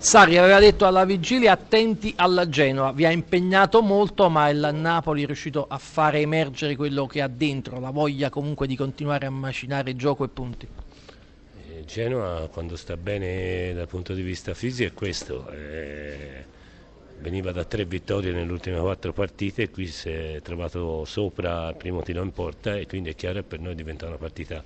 Sarri aveva detto alla vigilia attenti alla Genoa, vi ha impegnato molto ma il Napoli è riuscito a fare emergere quello che ha dentro, la voglia comunque di continuare a macinare gioco e punti. Eh, Genoa quando sta bene dal punto di vista fisico è questo, eh, veniva da tre vittorie nelle ultime quattro partite, qui si è trovato sopra al primo tiro in porta e quindi è chiaro che per noi diventa una partita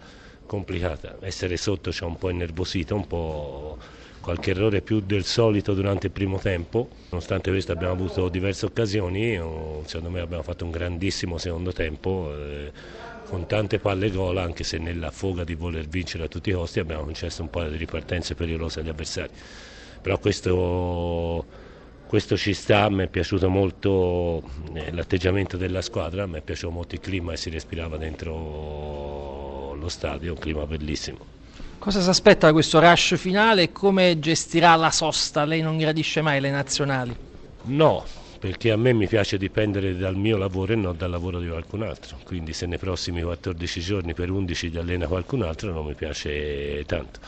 complicata, essere sotto ci ha un po' innervosito, un po' qualche errore più del solito durante il primo tempo, nonostante questo abbiamo avuto diverse occasioni, secondo me abbiamo fatto un grandissimo secondo tempo eh, con tante palle gol anche se nella foga di voler vincere a tutti i costi abbiamo concesso un po' di ripartenze pericolose agli avversari. Però questo, questo ci sta, mi è piaciuto molto eh, l'atteggiamento della squadra, mi è piaciuto molto il clima e si respirava dentro lo stadio, un clima bellissimo. Cosa si aspetta da questo rush finale e come gestirà la sosta? Lei non gradisce mai le nazionali? No, perché a me mi piace dipendere dal mio lavoro e non dal lavoro di qualcun altro, quindi se nei prossimi 14 giorni per 11 ti allena qualcun altro non mi piace tanto.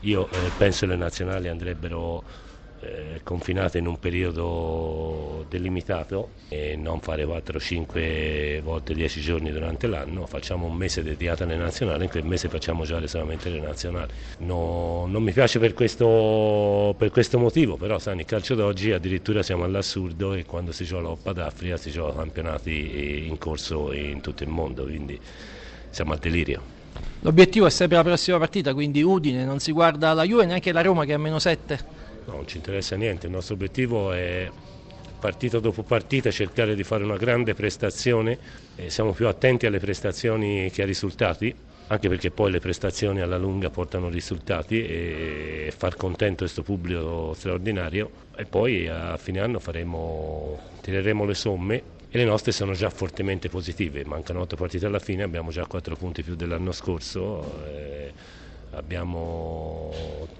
Io eh, penso che le nazionali andrebbero eh, confinate in un periodo delimitato e non fare 4-5 volte 10 giorni durante l'anno, facciamo un mese dedicato alle nazionali, in quel mese facciamo giocare solamente le nazionali. No, non mi piace per questo, per questo motivo, però sai, nel calcio d'oggi addirittura siamo all'assurdo e quando si gioca la Coppa d'Africa si gioca campionati in corso in tutto il mondo, quindi siamo al delirio. L'obiettivo è sempre la prossima partita, quindi Udine, non si guarda la Juve neanche la Roma che è a meno 7? No, non ci interessa niente, il nostro obiettivo è partita dopo partita cercare di fare una grande prestazione, eh, siamo più attenti alle prestazioni che ai risultati, anche perché poi le prestazioni alla lunga portano risultati e far contento questo pubblico straordinario e poi a fine anno faremo, tireremo le somme e le nostre sono già fortemente positive, mancano 8 partite alla fine, abbiamo già 4 punti più dell'anno scorso. Eh, abbiamo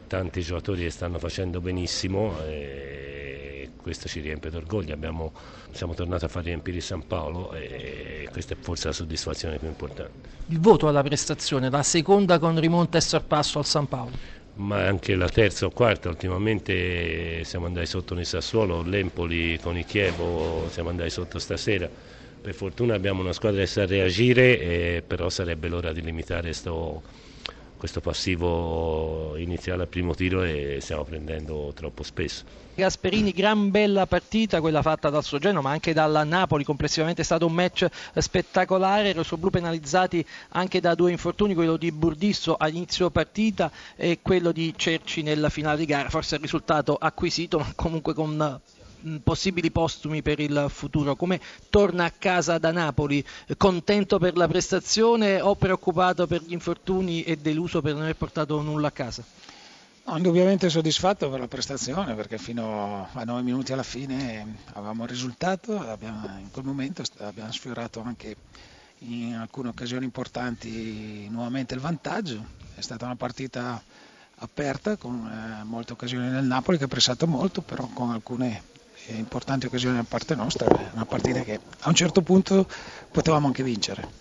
tanti giocatori che stanno facendo benissimo e questo ci riempie d'orgoglio. Abbiamo, siamo tornati a far riempire San Paolo e questa è forse la soddisfazione più importante. Il voto alla prestazione, la seconda con rimonta e sorpasso al San Paolo? Ma anche la terza o quarta, ultimamente siamo andati sotto nel Sassuolo, l'Empoli con il Chievo siamo andati sotto stasera. Per fortuna abbiamo una squadra che sa reagire, eh, però sarebbe l'ora di limitare questo questo passivo iniziale al primo tiro e stiamo prendendo troppo spesso. Gasperini, gran bella partita, quella fatta dal suo Genoa, ma anche dalla Napoli, complessivamente è stato un match spettacolare, i rossoblu penalizzati anche da due infortuni, quello di Burdisso all'inizio partita e quello di Cerci nella finale di gara, forse il risultato acquisito, ma comunque con possibili postumi per il futuro. Come torna a casa da Napoli? Contento per la prestazione o preoccupato per gli infortuni e deluso per non aver portato nulla a casa? Indubbiamente soddisfatto per la prestazione perché fino a 9 minuti alla fine avevamo il risultato, abbiamo, in quel momento abbiamo sfiorato anche in alcune occasioni importanti nuovamente il vantaggio, è stata una partita aperta con eh, molte occasioni nel Napoli che ha pressato molto però con alcune importanti occasioni da parte nostra, una partita che a un certo punto potevamo anche vincere.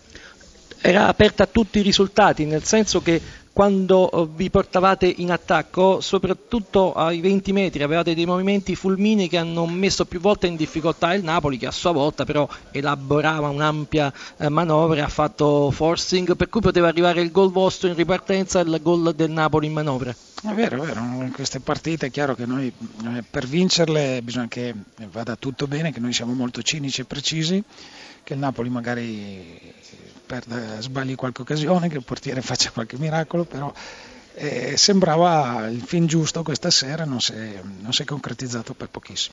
Era aperta a tutti i risultati, nel senso che quando eh, vi portavate in attacco, soprattutto ai 20 metri, avevate dei movimenti fulmini che hanno messo più volte in difficoltà il Napoli, che a sua volta però elaborava un'ampia eh, manovra, ha fatto forcing, per cui poteva arrivare il gol vostro in ripartenza e il gol del Napoli in manovra. È vero, è vero, in queste partite è chiaro che noi eh, per vincerle bisogna che vada tutto bene, che noi siamo molto cinici e precisi, che il Napoli magari perda, sbagli qualche occasione, che il portiere faccia qualche miracolo, però eh, sembrava il fin giusto questa sera, non si, è, non si è concretizzato per pochissimo.